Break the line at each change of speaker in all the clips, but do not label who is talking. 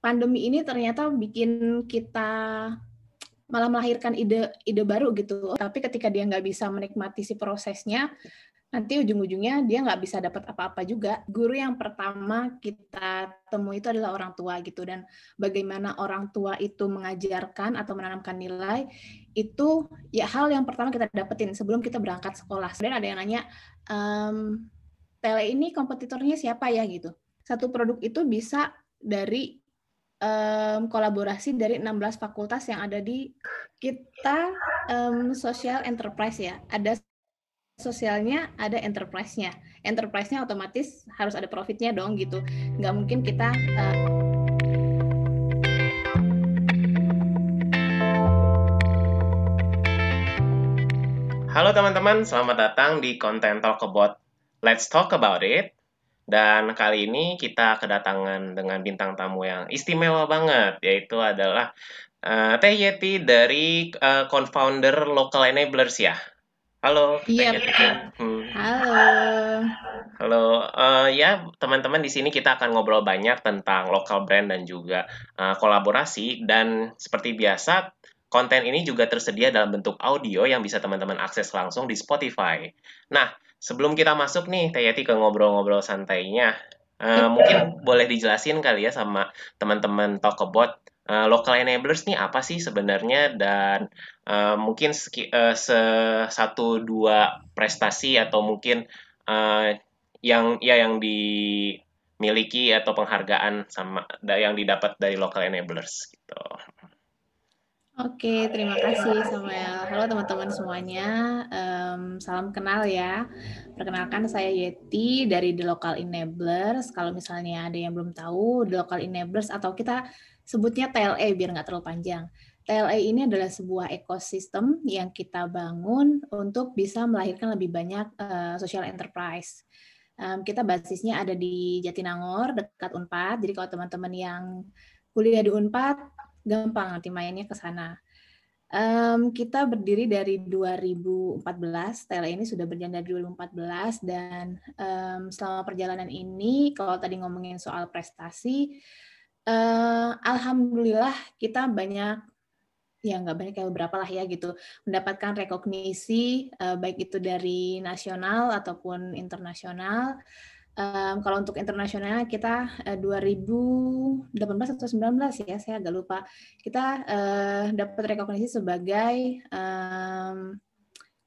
pandemi ini ternyata bikin kita malah melahirkan ide ide baru gitu. Tapi ketika dia nggak bisa menikmati si prosesnya, nanti ujung-ujungnya dia nggak bisa dapat apa-apa juga. Guru yang pertama kita temui itu adalah orang tua gitu dan bagaimana orang tua itu mengajarkan atau menanamkan nilai itu ya hal yang pertama kita dapetin sebelum kita berangkat sekolah. Sebenarnya ada yang nanya um, tele ini kompetitornya siapa ya gitu. Satu produk itu bisa dari um, kolaborasi dari 16 fakultas yang ada di kita um, social enterprise ya. Ada sosialnya ada enterprise-nya. Enterprise-nya otomatis harus ada profitnya dong gitu. Nggak mungkin kita uh...
Halo teman-teman, selamat datang di konten Talk About Let's Talk About It. Dan kali ini kita kedatangan dengan bintang tamu yang istimewa banget, yaitu adalah uh, Teh Yeti dari uh, co-founder Local Enablers ya. Halo.
Iya. Hmm. Halo.
Halo. Uh, ya, teman-teman di sini kita akan ngobrol banyak tentang lokal brand dan juga uh, kolaborasi dan seperti biasa konten ini juga tersedia dalam bentuk audio yang bisa teman-teman akses langsung di Spotify. Nah, sebelum kita masuk nih, Tayati ke ngobrol-ngobrol santainya, uh, mungkin boleh dijelasin kali ya sama teman-teman Talk About uh, local enablers nih apa sih sebenarnya? Dan uh, mungkin uh, se satu dua prestasi atau mungkin uh, yang ya yang dimiliki atau penghargaan sama yang didapat dari local enablers gitu.
Oke, terima kasih Samuel. Halo teman-teman semuanya, um, salam kenal ya. Perkenalkan saya Yeti dari The Local Enablers. Kalau misalnya ada yang belum tahu, The Local Enablers atau kita sebutnya TLE biar nggak terlalu panjang. TLE ini adalah sebuah ekosistem yang kita bangun untuk bisa melahirkan lebih banyak uh, social enterprise. Um, kita basisnya ada di Jatinangor, dekat Unpad. Jadi kalau teman-teman yang kuliah di Unpad, gampang nanti mainnya ke sana. Um, kita berdiri dari 2014, TLE ini sudah berjalan dari 2014 dan um, selama perjalanan ini, kalau tadi ngomongin soal prestasi, uh, alhamdulillah kita banyak ya nggak banyak kayak beberapa lah ya gitu mendapatkan rekognisi uh, baik itu dari nasional ataupun internasional um, kalau untuk internasional kita uh, 2018 atau 19 ya saya agak lupa. Kita uh, dapat rekognisi sebagai um,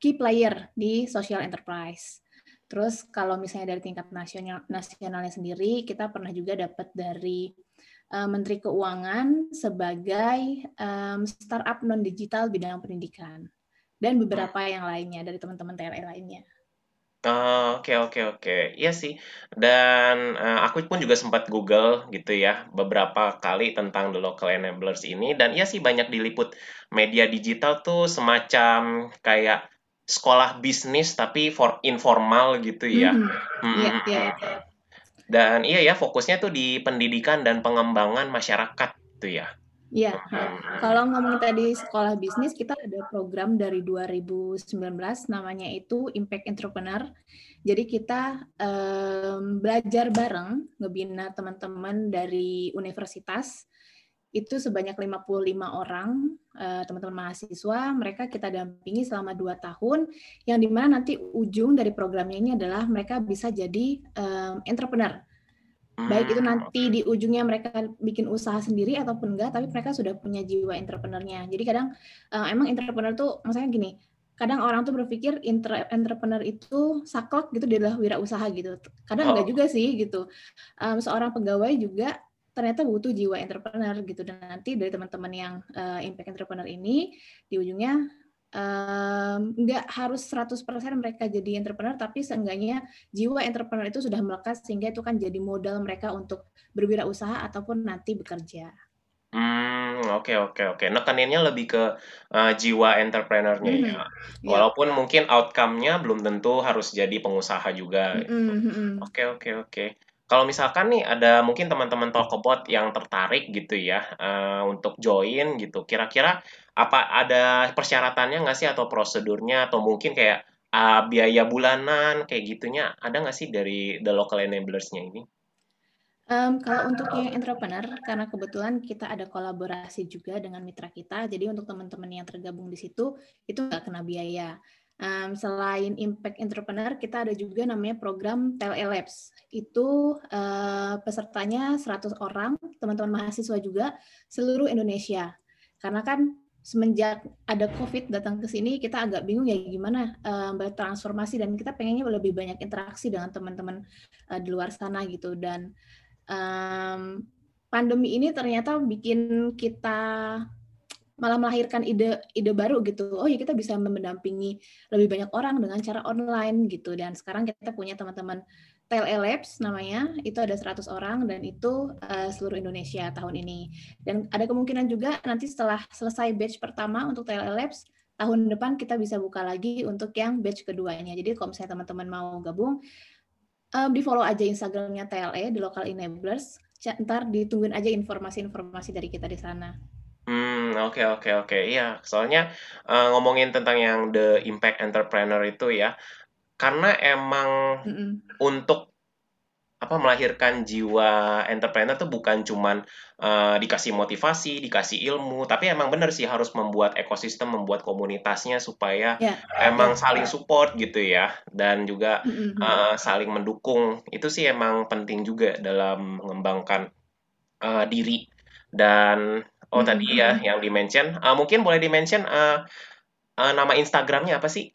key player di social enterprise. Terus kalau misalnya dari tingkat nasional nasionalnya sendiri, kita pernah juga dapat dari uh, Menteri Keuangan sebagai um, startup non digital bidang pendidikan. Dan beberapa yang lainnya dari teman-teman TLE lainnya.
Oke oke oke, iya sih. Dan uh, aku pun juga sempat Google gitu ya beberapa kali tentang the local enablers ini dan iya sih banyak diliput media digital tuh semacam kayak sekolah bisnis tapi for informal gitu ya. Hmm.
Hmm. Iya, iya, iya.
Dan iya ya, fokusnya tuh di pendidikan dan pengembangan masyarakat tuh ya.
Iya. Kalau ngomong tadi sekolah bisnis, kita ada program dari 2019 namanya itu Impact Entrepreneur. Jadi kita um, belajar bareng ngebina teman-teman dari universitas itu sebanyak 55 orang teman-teman mahasiswa mereka kita dampingi selama dua tahun yang di mana nanti ujung dari programnya ini adalah mereka bisa jadi um, entrepreneur baik itu hmm, nanti di ujungnya mereka bikin usaha sendiri ataupun enggak tapi mereka sudah punya jiwa entrepreneurnya. Jadi kadang uh, emang entrepreneur tuh maksudnya gini kadang orang tuh berpikir entrepreneur itu saklek gitu dia adalah wirausaha gitu. Kadang oh. enggak juga sih gitu. Um, seorang pegawai juga ternyata butuh jiwa entrepreneur gitu. Dan nanti dari teman-teman yang uh, impact entrepreneur ini di ujungnya nggak um, harus 100% mereka jadi entrepreneur tapi seenggaknya jiwa entrepreneur itu sudah melekat sehingga itu kan jadi modal mereka untuk berwirausaha ataupun nanti bekerja.
Hmm, oke okay, oke okay, oke. Okay. Nekeninnya lebih ke uh, jiwa entrepreneurnya mm -hmm. ya. Walaupun yeah. mungkin outcome-nya belum tentu harus jadi pengusaha juga. Oke mm -hmm. oke oke. Okay, kalau misalkan nih ada mungkin teman-teman Talkbot yang tertarik gitu ya uh, untuk join gitu, kira-kira apa ada persyaratannya nggak sih atau prosedurnya atau mungkin kayak uh, biaya bulanan kayak gitunya ada nggak sih dari the local enablers-nya ini?
Um, kalau untuk yang entrepreneur, karena kebetulan kita ada kolaborasi juga dengan mitra kita, jadi untuk teman-teman yang tergabung di situ itu nggak kena biaya. Um, selain Impact Entrepreneur, kita ada juga namanya program TLE Labs. Itu uh, pesertanya 100 orang, teman-teman mahasiswa juga, seluruh Indonesia. Karena kan semenjak ada COVID datang ke sini, kita agak bingung ya gimana uh, bertransformasi dan kita pengennya lebih banyak interaksi dengan teman-teman uh, di luar sana gitu. Dan um, pandemi ini ternyata bikin kita malah melahirkan ide ide baru gitu. Oh ya kita bisa mendampingi lebih banyak orang dengan cara online gitu. Dan sekarang kita punya teman-teman TLE Labs namanya, itu ada 100 orang dan itu uh, seluruh Indonesia tahun ini. Dan ada kemungkinan juga nanti setelah selesai batch pertama untuk TLE Labs, tahun depan kita bisa buka lagi untuk yang batch keduanya. Jadi kalau misalnya teman-teman mau gabung, um, di follow aja Instagramnya TLE di Local Enablers. Ntar ditungguin aja informasi-informasi dari kita di sana.
Hmm, oke oke oke. Iya, soalnya uh, ngomongin tentang yang the impact entrepreneur itu ya, karena emang mm -mm. untuk apa melahirkan jiwa entrepreneur tuh bukan cuman uh, dikasih motivasi, dikasih ilmu, tapi emang bener sih harus membuat ekosistem, membuat komunitasnya supaya yeah. emang saling support gitu ya, dan juga mm-hmm. uh, saling mendukung. Itu sih emang penting juga dalam mengembangkan uh, diri. Dan oh mm-hmm. tadi ya yang dimention, uh, mungkin boleh dimention uh, uh, nama Instagramnya apa sih?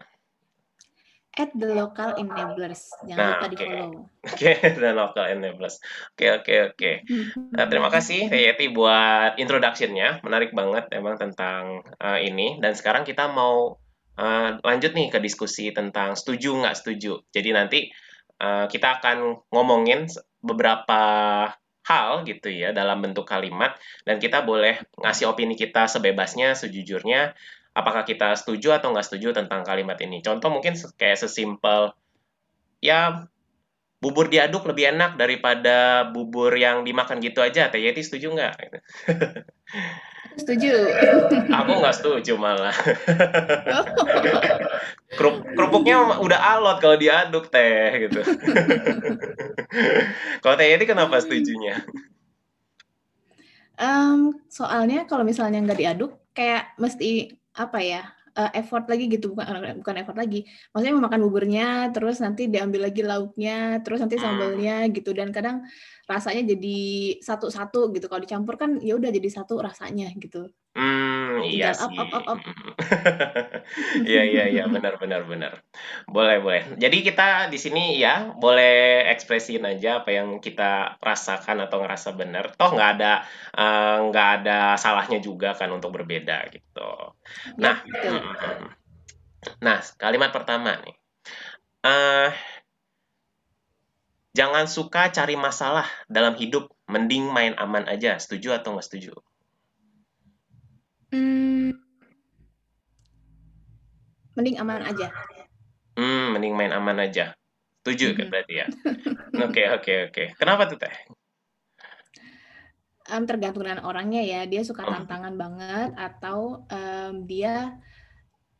At the local enablers. Jangan nah, lupa okay. di follow.
Oke, okay, the local enablers. Oke, okay, oke, okay, oke. Okay. Nah, terima kasih Yeti buat introduction-nya. Menarik banget emang tentang uh, ini. Dan sekarang kita mau uh, lanjut nih ke diskusi tentang setuju nggak setuju. Jadi nanti uh, kita akan ngomongin beberapa hal gitu ya dalam bentuk kalimat dan kita boleh ngasih opini kita sebebasnya sejujurnya apakah kita setuju atau nggak setuju tentang kalimat ini. Contoh mungkin kayak sesimpel, ya bubur diaduk lebih enak daripada bubur yang dimakan gitu aja. Teh Yeti setuju nggak?
Setuju.
Aku nggak setuju malah. Kerup kerupuknya udah alot kalau diaduk teh gitu. kalau Teh Yeti kenapa setujunya?
Um, soalnya kalau misalnya nggak diaduk, kayak mesti apa ya uh, effort lagi gitu bukan bukan effort lagi maksudnya memakan buburnya terus nanti diambil lagi lauknya terus nanti hmm. sambalnya gitu dan kadang rasanya jadi satu-satu gitu. Kalau dicampur kan ya udah jadi satu rasanya gitu.
Hmm, iya sih. up, up, up, up. iya iya iya. Benar benar benar. Boleh boleh. Jadi kita di sini ya boleh ekspresiin aja apa yang kita rasakan atau ngerasa benar. Toh nggak ada uh, nggak ada salahnya juga kan untuk berbeda gitu. Nah ya, nah kalimat pertama nih. Uh, Jangan suka cari masalah dalam hidup, mending main aman aja. Setuju atau nggak setuju?
Hmm, mending aman aja.
Hmm, mending main aman aja. Setuju kan berarti ya? Oke, oke, oke. Kenapa tuh teh?
Um, tergantung dengan orangnya ya. Dia suka oh. tantangan banget atau um, dia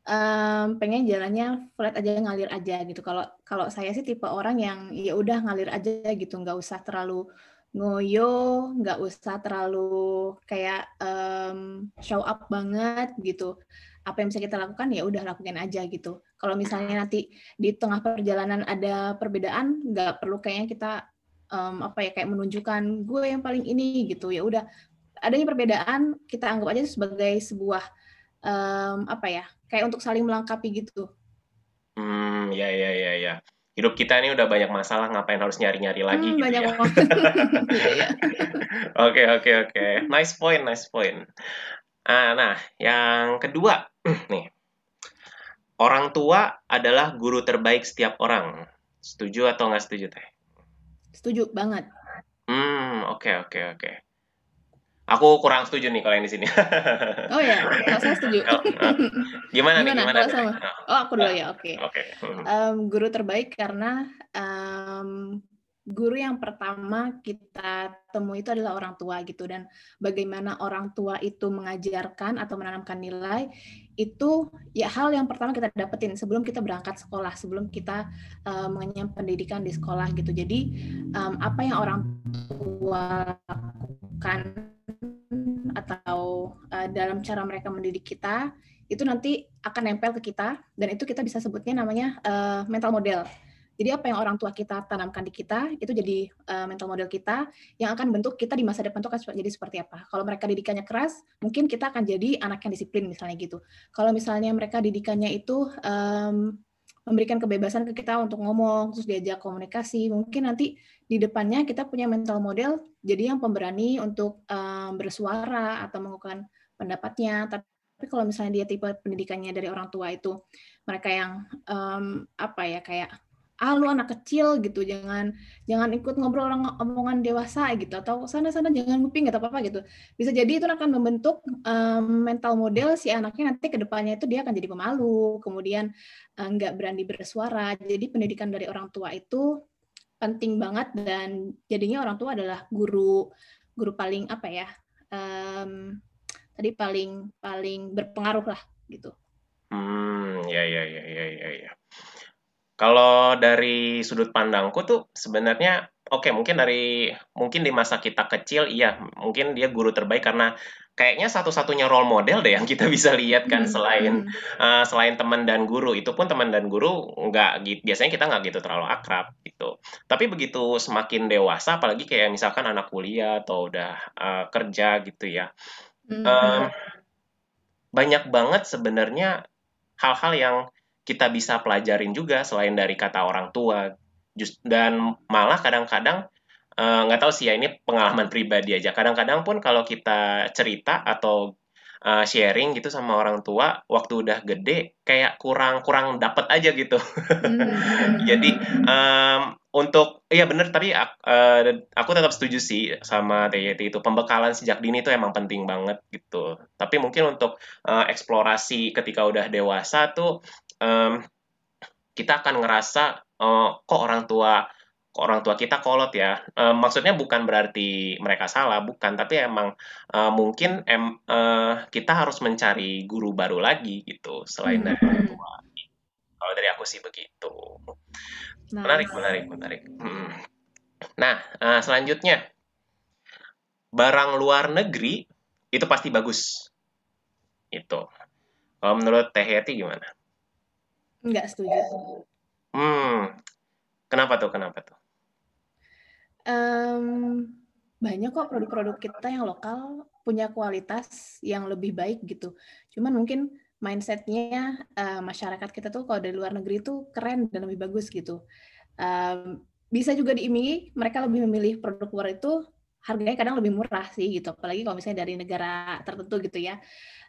um, pengen jalannya flat aja ngalir aja gitu. Kalau kalau saya sih tipe orang yang ya udah ngalir aja gitu, nggak usah terlalu ngoyo, nggak usah terlalu kayak um, show up banget gitu. Apa yang bisa kita lakukan ya udah lakukan aja gitu. Kalau misalnya nanti di tengah perjalanan ada perbedaan, nggak perlu kayaknya kita um, apa ya kayak menunjukkan gue yang paling ini gitu. Ya udah adanya perbedaan kita anggap aja sebagai sebuah um, apa ya kayak untuk saling melengkapi gitu.
Hmm, ya ya ya ya. Hidup kita ini udah banyak masalah, ngapain harus nyari-nyari lagi hmm, gitu
banyak
ya. Iya, iya. Oke oke oke, nice point, nice point. Ah, nah, yang kedua nih, orang tua adalah guru terbaik setiap orang. Setuju atau nggak setuju teh?
Setuju banget.
Hmm, oke okay, oke okay, oke. Okay. Aku kurang setuju nih kalau yang di sini.
oh ya, kalau saya setuju. Oh,
oh. Gimana, gimana nih? Gimana?
Sama? Oh, aku dulu ya, oke. Okay. Okay. Um, guru terbaik karena um, guru yang pertama kita temui itu adalah orang tua gitu. Dan bagaimana orang tua itu mengajarkan atau menanamkan nilai itu ya hal yang pertama kita dapetin sebelum kita berangkat sekolah sebelum kita uh, mengenyam pendidikan di sekolah gitu. Jadi um, apa yang orang tua lakukan atau uh, dalam cara mereka mendidik kita itu nanti akan nempel ke kita dan itu kita bisa sebutnya namanya uh, mental model jadi apa yang orang tua kita tanamkan di kita itu jadi uh, mental model kita yang akan bentuk kita di masa depan itu akan jadi seperti apa. Kalau mereka didikannya keras, mungkin kita akan jadi anak yang disiplin misalnya gitu. Kalau misalnya mereka didikannya itu um, memberikan kebebasan ke kita untuk ngomong, terus diajak komunikasi, mungkin nanti di depannya kita punya mental model jadi yang pemberani untuk um, bersuara atau mengungkapkan pendapatnya. Tapi kalau misalnya dia tipe pendidikannya dari orang tua itu mereka yang um, apa ya kayak ah lu anak kecil gitu. Jangan jangan ikut ngobrol orang omongan dewasa gitu. Atau sana sana jangan nguping atau apa apa gitu. Bisa jadi itu akan membentuk um, mental model si anaknya nanti ke depannya itu dia akan jadi pemalu. Kemudian uh, nggak berani bersuara. Jadi pendidikan dari orang tua itu penting banget dan jadinya orang tua adalah guru guru paling apa ya um, tadi paling paling berpengaruh lah gitu.
Hmm ya ya ya ya ya ya kalau dari sudut pandangku tuh sebenarnya oke okay, mungkin dari mungkin di masa kita kecil iya mungkin dia guru terbaik karena kayaknya satu-satunya role model deh yang kita bisa lihat kan hmm. selain uh, selain teman dan guru itu pun teman dan guru nggak biasanya kita nggak gitu terlalu akrab gitu tapi begitu semakin dewasa apalagi kayak misalkan anak kuliah atau udah uh, kerja gitu ya hmm. um, banyak banget sebenarnya hal-hal yang kita bisa pelajarin juga selain dari kata orang tua. Just, dan malah kadang-kadang eh, nggak uh, tahu sih ya ini pengalaman pribadi aja. Kadang-kadang pun kalau kita cerita atau uh, sharing gitu sama orang tua waktu udah gede kayak kurang kurang dapet aja gitu. Jadi um, untuk iya bener tapi uh, aku tetap setuju sih sama TYT itu pembekalan sejak dini itu emang penting banget gitu. Tapi mungkin untuk uh, eksplorasi ketika udah dewasa tuh um, kita akan ngerasa uh, kok orang tua kok orang tua kita kolot ya. Uh, maksudnya bukan berarti mereka salah, bukan, tapi emang uh, mungkin em, uh, kita harus mencari guru baru lagi gitu selain dari orang hmm. tua. Kalau dari aku sih begitu. Nah. Menarik, menarik, menarik. Hmm. Nah, uh, selanjutnya barang luar negeri itu pasti bagus. Itu. Kalau menurut Teh Yeti gimana?
Enggak setuju.
Hmm, kenapa tuh? Kenapa tuh?
Um, banyak kok produk-produk kita yang lokal punya kualitas yang lebih baik gitu. Cuman mungkin mindsetnya uh, masyarakat kita tuh kalau dari luar negeri itu keren dan lebih bagus gitu. Um, bisa juga diiming mereka lebih memilih produk luar itu harganya kadang lebih murah sih gitu. Apalagi kalau misalnya dari negara tertentu gitu ya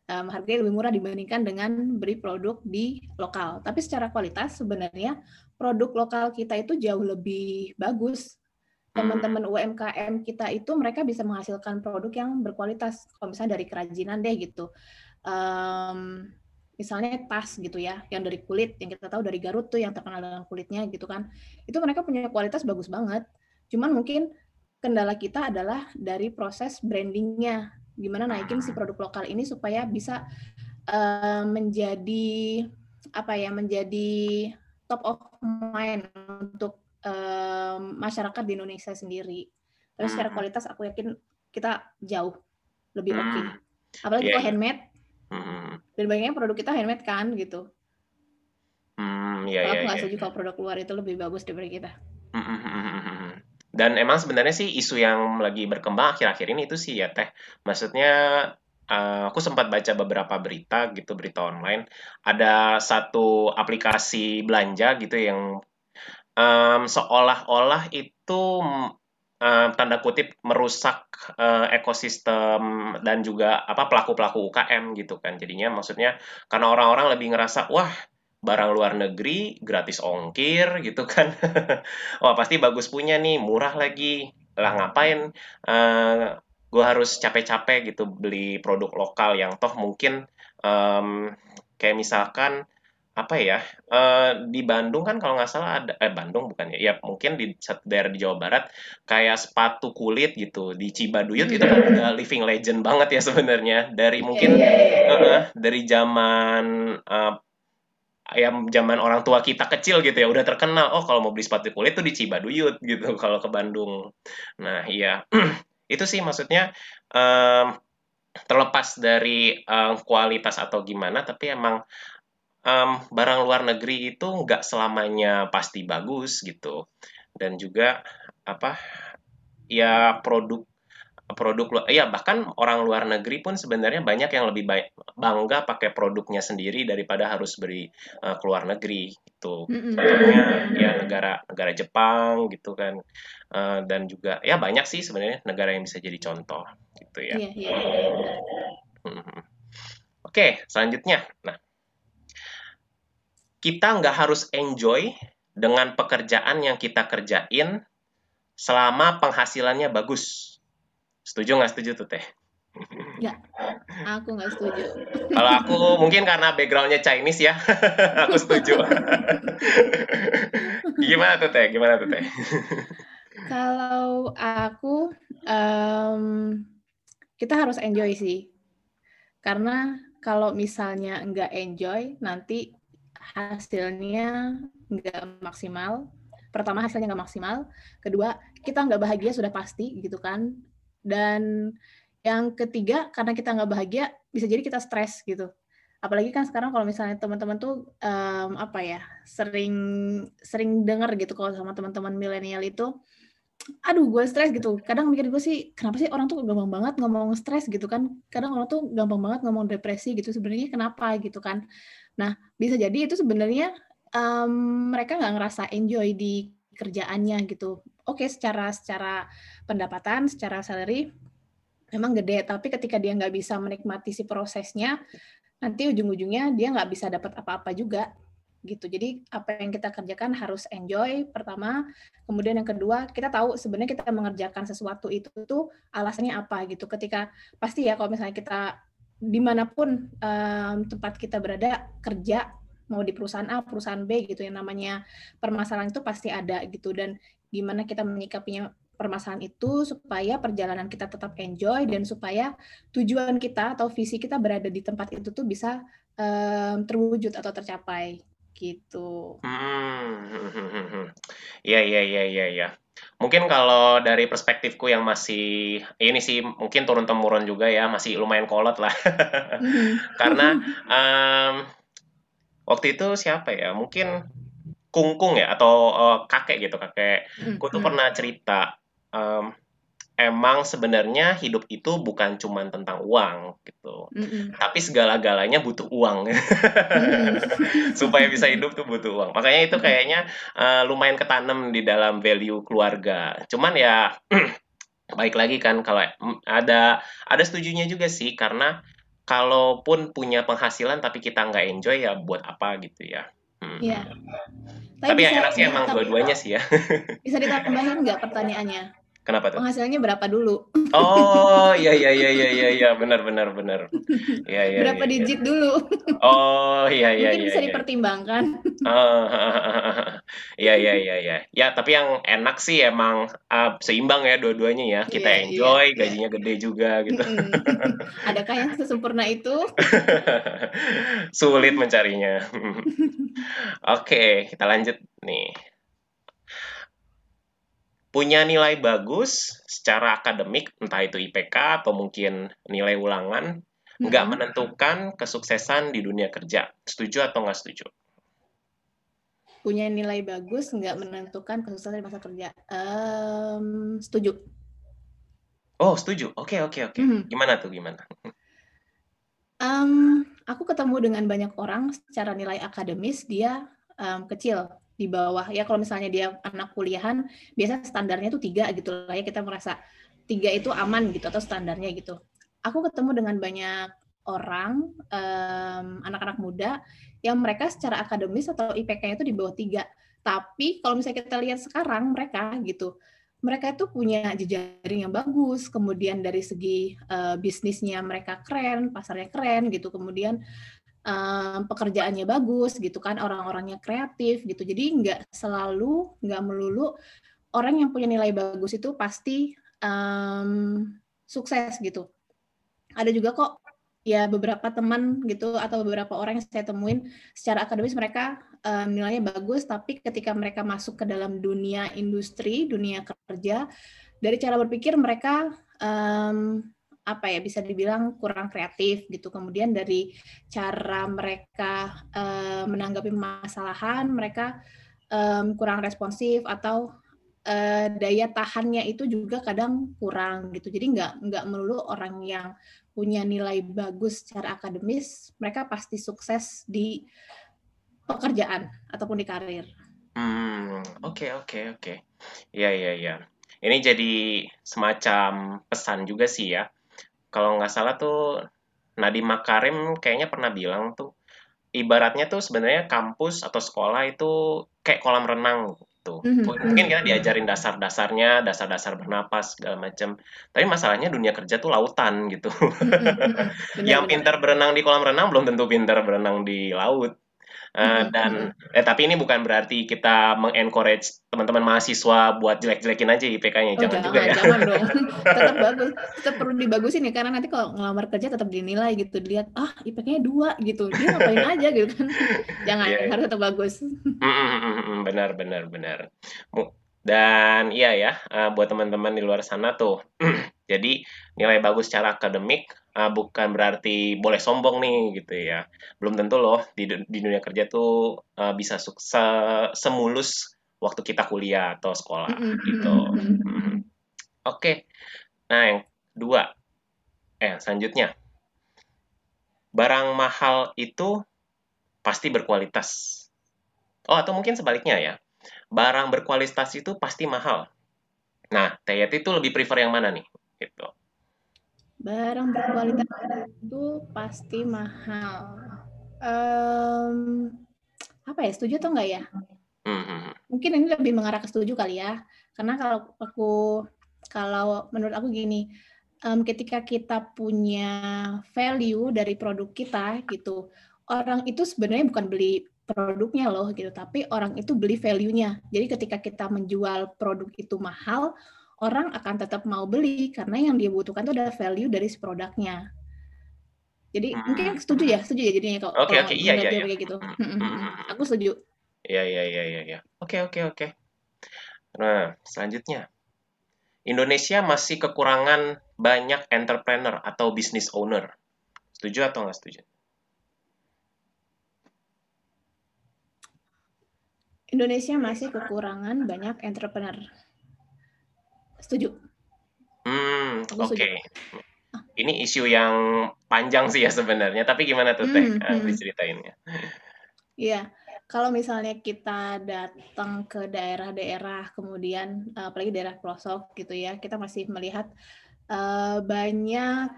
um, harganya lebih murah dibandingkan dengan beli produk di lokal. Tapi secara kualitas sebenarnya produk lokal kita itu jauh lebih bagus. Teman-teman UMKM kita itu mereka bisa menghasilkan produk yang berkualitas. Kalau misalnya dari kerajinan deh gitu. Um, misalnya tas gitu ya, yang dari kulit, yang kita tahu dari Garut tuh yang terkenal dengan kulitnya gitu kan. Itu mereka punya kualitas bagus banget. Cuman mungkin kendala kita adalah dari proses brandingnya gimana naikin si produk lokal ini supaya bisa uh, menjadi apa ya menjadi top of mind untuk uh, masyarakat di Indonesia sendiri. Terus secara hmm. kualitas aku yakin kita jauh lebih oke. Okay. Hmm. Apalagi yeah. kalau iya. handmade. Hmm. Dan banyaknya produk kita handmade kan gitu.
Hmm, yeah,
kalau
aku
iya, nggak yeah, setuju kalau produk luar itu lebih bagus daripada kita.
Dan emang sebenarnya sih isu yang lagi berkembang akhir-akhir ini itu sih ya teh. Maksudnya uh, aku sempat baca beberapa berita gitu berita online. Ada satu aplikasi belanja gitu yang um, seolah-olah itu uh, tanda kutip merusak uh, ekosistem dan juga apa pelaku-pelaku UKM gitu kan. Jadinya maksudnya karena orang-orang lebih ngerasa wah barang luar negeri gratis ongkir gitu kan. Wah pasti bagus punya nih murah lagi. Lah ngapain? Uh, eh, gue harus capek-capek gitu beli produk lokal yang toh mungkin um, kayak misalkan apa ya uh, di Bandung kan kalau nggak salah ada eh Bandung bukan ya ya mungkin di daerah di Jawa Barat kayak sepatu kulit gitu di Cibaduyut itu kan udah living legend banget ya sebenarnya. Dari mungkin uh, dari zaman uh, ya zaman orang tua kita kecil gitu ya udah terkenal. Oh kalau mau beli sepatu kulit tuh di Cibaduyut gitu kalau ke Bandung. Nah iya. Itu sih maksudnya um, terlepas dari um, kualitas atau gimana tapi emang um, barang luar negeri itu nggak selamanya pasti bagus gitu. Dan juga apa ya produk produk ya bahkan orang luar negeri pun sebenarnya banyak yang lebih baik bangga pakai produknya sendiri daripada harus beri uh, ke luar negeri gitu mm-hmm. contohnya ya negara negara Jepang gitu kan uh, dan juga ya banyak sih sebenarnya negara yang bisa jadi contoh gitu ya yeah, yeah, yeah. oke okay, selanjutnya nah kita nggak harus enjoy dengan pekerjaan yang kita kerjain selama penghasilannya bagus. Setuju nggak setuju tuh teh?
Ya, aku nggak setuju.
Kalau aku mungkin karena backgroundnya Chinese ya, aku setuju. Gimana tuh teh? Gimana tuh teh?
Kalau aku, um, kita harus enjoy sih. Karena kalau misalnya nggak enjoy, nanti hasilnya nggak maksimal. Pertama hasilnya nggak maksimal, kedua kita nggak bahagia sudah pasti gitu kan. Dan yang ketiga karena kita nggak bahagia bisa jadi kita stres gitu. Apalagi kan sekarang kalau misalnya teman-teman tuh um, apa ya sering sering dengar gitu kalau sama teman-teman milenial itu aduh gue stres gitu kadang mikir gue sih kenapa sih orang tuh gampang banget ngomong stres gitu kan kadang orang tuh gampang banget ngomong depresi gitu sebenarnya kenapa gitu kan Nah, bisa jadi itu sebenarnya um, mereka nggak ngerasa enjoy di kerjaannya gitu. Oke, secara secara pendapatan, secara salary memang gede, tapi ketika dia nggak bisa menikmati si prosesnya, nanti ujung-ujungnya dia nggak bisa dapat apa-apa juga gitu. Jadi apa yang kita kerjakan harus enjoy pertama, kemudian yang kedua kita tahu sebenarnya kita mengerjakan sesuatu itu tuh alasannya apa gitu. Ketika pasti ya kalau misalnya kita di mana pun um, tempat kita berada kerja mau di perusahaan A, perusahaan B gitu yang namanya permasalahan itu pasti ada gitu dan gimana kita menyikapinya permasalahan itu supaya perjalanan kita tetap enjoy dan supaya tujuan kita atau visi kita berada di tempat itu tuh bisa um, terwujud atau tercapai gitu.
Hmm, iya iya iya iya. Mungkin kalau dari perspektifku yang masih ini sih mungkin turun temurun juga ya, masih lumayan kolot lah. Mm-hmm. Karena um, waktu itu siapa ya? Mungkin kungkung ya atau uh, kakek gitu, kakek. Aku tuh mm-hmm. pernah cerita um, emang sebenarnya hidup itu bukan cuma tentang uang gitu. Mm-hmm. Tapi segala-galanya butuh uang. mm-hmm. Supaya bisa hidup tuh butuh uang. Makanya itu kayaknya uh, lumayan ketanam di dalam value keluarga. Cuman ya baik lagi kan kalau ada ada setujunya juga sih karena kalaupun punya penghasilan tapi kita nggak enjoy ya buat apa gitu ya.
Hmm.
Tapi, tapi yang enak sih emang dua-duanya sih ya.
bisa ditambahin nggak pertanyaannya?
Kenapa tuh?
Penghasilannya berapa dulu?
Oh, iya iya iya iya iya iya benar benar benar.
Iya iya. Berapa ya, digit ya. dulu?
Oh, iya iya
Mungkin
iya.
bisa ya. dipertimbangkan.
Oh, iya iya iya iya. Ya, tapi yang enak sih emang uh, seimbang ya dua-duanya ya. Kita yeah, enjoy, yeah, gajinya yeah. gede juga gitu.
Adakah yang sesempurna itu?
Sulit mencarinya. Oke, kita lanjut nih punya nilai bagus secara akademik, entah itu IPK atau mungkin nilai ulangan, nggak hmm. menentukan kesuksesan di dunia kerja. Setuju atau nggak setuju?
Punya nilai bagus nggak menentukan kesuksesan di masa kerja. Um, setuju.
Oh, setuju. Oke, okay, oke, okay, oke. Okay. Hmm. Gimana tuh, gimana?
Um, aku ketemu dengan banyak orang secara nilai akademis dia um, kecil di bawah. Ya kalau misalnya dia anak kuliahan biasa standarnya tuh tiga gitu lah ya. Kita merasa tiga itu aman gitu atau standarnya gitu. Aku ketemu dengan banyak orang anak-anak um, muda yang mereka secara akademis atau IPK-nya itu di bawah tiga. Tapi kalau misalnya kita lihat sekarang mereka gitu mereka itu punya jejaring yang bagus, kemudian dari segi uh, bisnisnya mereka keren, pasarnya keren gitu, kemudian um, pekerjaannya bagus gitu kan, orang-orangnya kreatif gitu. Jadi nggak selalu, nggak melulu orang yang punya nilai bagus itu pasti um, sukses gitu. Ada juga kok ya beberapa teman gitu atau beberapa orang yang saya temuin secara akademis mereka um, nilainya bagus, tapi ketika mereka masuk ke dalam dunia industri, dunia kerja, dari cara berpikir mereka um, apa ya bisa dibilang kurang kreatif gitu. Kemudian dari cara mereka uh, menanggapi permasalahan, mereka um, kurang responsif atau uh, daya tahannya itu juga kadang kurang gitu. Jadi nggak nggak melulu orang yang punya nilai bagus secara akademis, mereka pasti sukses di pekerjaan ataupun di karir.
Hmm, oke oke oke. Iya iya iya. Ini jadi semacam pesan juga sih ya kalau nggak salah tuh Nadiem Makarim kayaknya pernah bilang tuh ibaratnya tuh sebenarnya kampus atau sekolah itu kayak kolam renang gitu. Mm-hmm. Mungkin kita diajarin dasar-dasarnya, dasar-dasar bernapas segala macam. Tapi masalahnya dunia kerja tuh lautan gitu. Mm-hmm. Yang pintar berenang di kolam renang belum tentu pintar berenang di laut. Uh, dan eh tapi ini bukan berarti kita mengencourage teman-teman mahasiswa buat jelek-jelekin aja IPK-nya, oh, jangan, jangan juga ya.
Jangan dong, tetap bagus, tetap perlu dibagusin ya karena nanti kalau ngelamar kerja tetap dinilai gitu, dilihat ah IPK-nya dua gitu, dia ngapain aja gitu kan, jangan yeah. harus tetap bagus.
benar benar benar. Dan iya ya, uh, buat teman-teman di luar sana tuh, jadi nilai bagus secara akademik uh, bukan berarti boleh sombong nih gitu ya. Belum tentu loh di, di dunia kerja tuh uh, bisa sukses semulus waktu kita kuliah atau sekolah gitu. Oke, okay. nah yang dua, eh selanjutnya, barang mahal itu pasti berkualitas. Oh atau mungkin sebaliknya ya, barang berkualitas itu pasti mahal. Nah, Tayat itu lebih prefer yang mana nih? Gitu
barang berkualitas itu pasti mahal. Um, apa ya, setuju atau enggak ya? Mm-hmm. Mungkin ini lebih mengarah ke setuju kali ya. Karena kalau aku, kalau menurut aku gini, um, ketika kita punya value dari produk kita gitu, orang itu sebenarnya bukan beli produknya loh gitu, tapi orang itu beli value-nya. Jadi ketika kita menjual produk itu mahal, orang akan tetap mau beli karena yang dia butuhkan itu adalah value dari si produknya. Jadi hmm. mungkin setuju ya, setuju ya jadinya kalau
Oke okay, oke okay. iya iya, iya.
kayak gitu. Hmm. hmm, hmm. Aku setuju.
Iya iya iya iya iya. Oke oke oke. Nah, selanjutnya. Indonesia masih kekurangan banyak entrepreneur atau business owner. Setuju atau nggak setuju?
Indonesia masih kekurangan banyak entrepreneur. Setuju.
Hmm, oke. Okay. Ini isu yang panjang sih ya sebenarnya, tapi gimana tuh Teh hmm, hmm. diceritainnya?
Iya, kalau misalnya kita datang ke daerah-daerah, kemudian eh, apalagi daerah pelosok gitu ya, kita masih melihat uh, banyak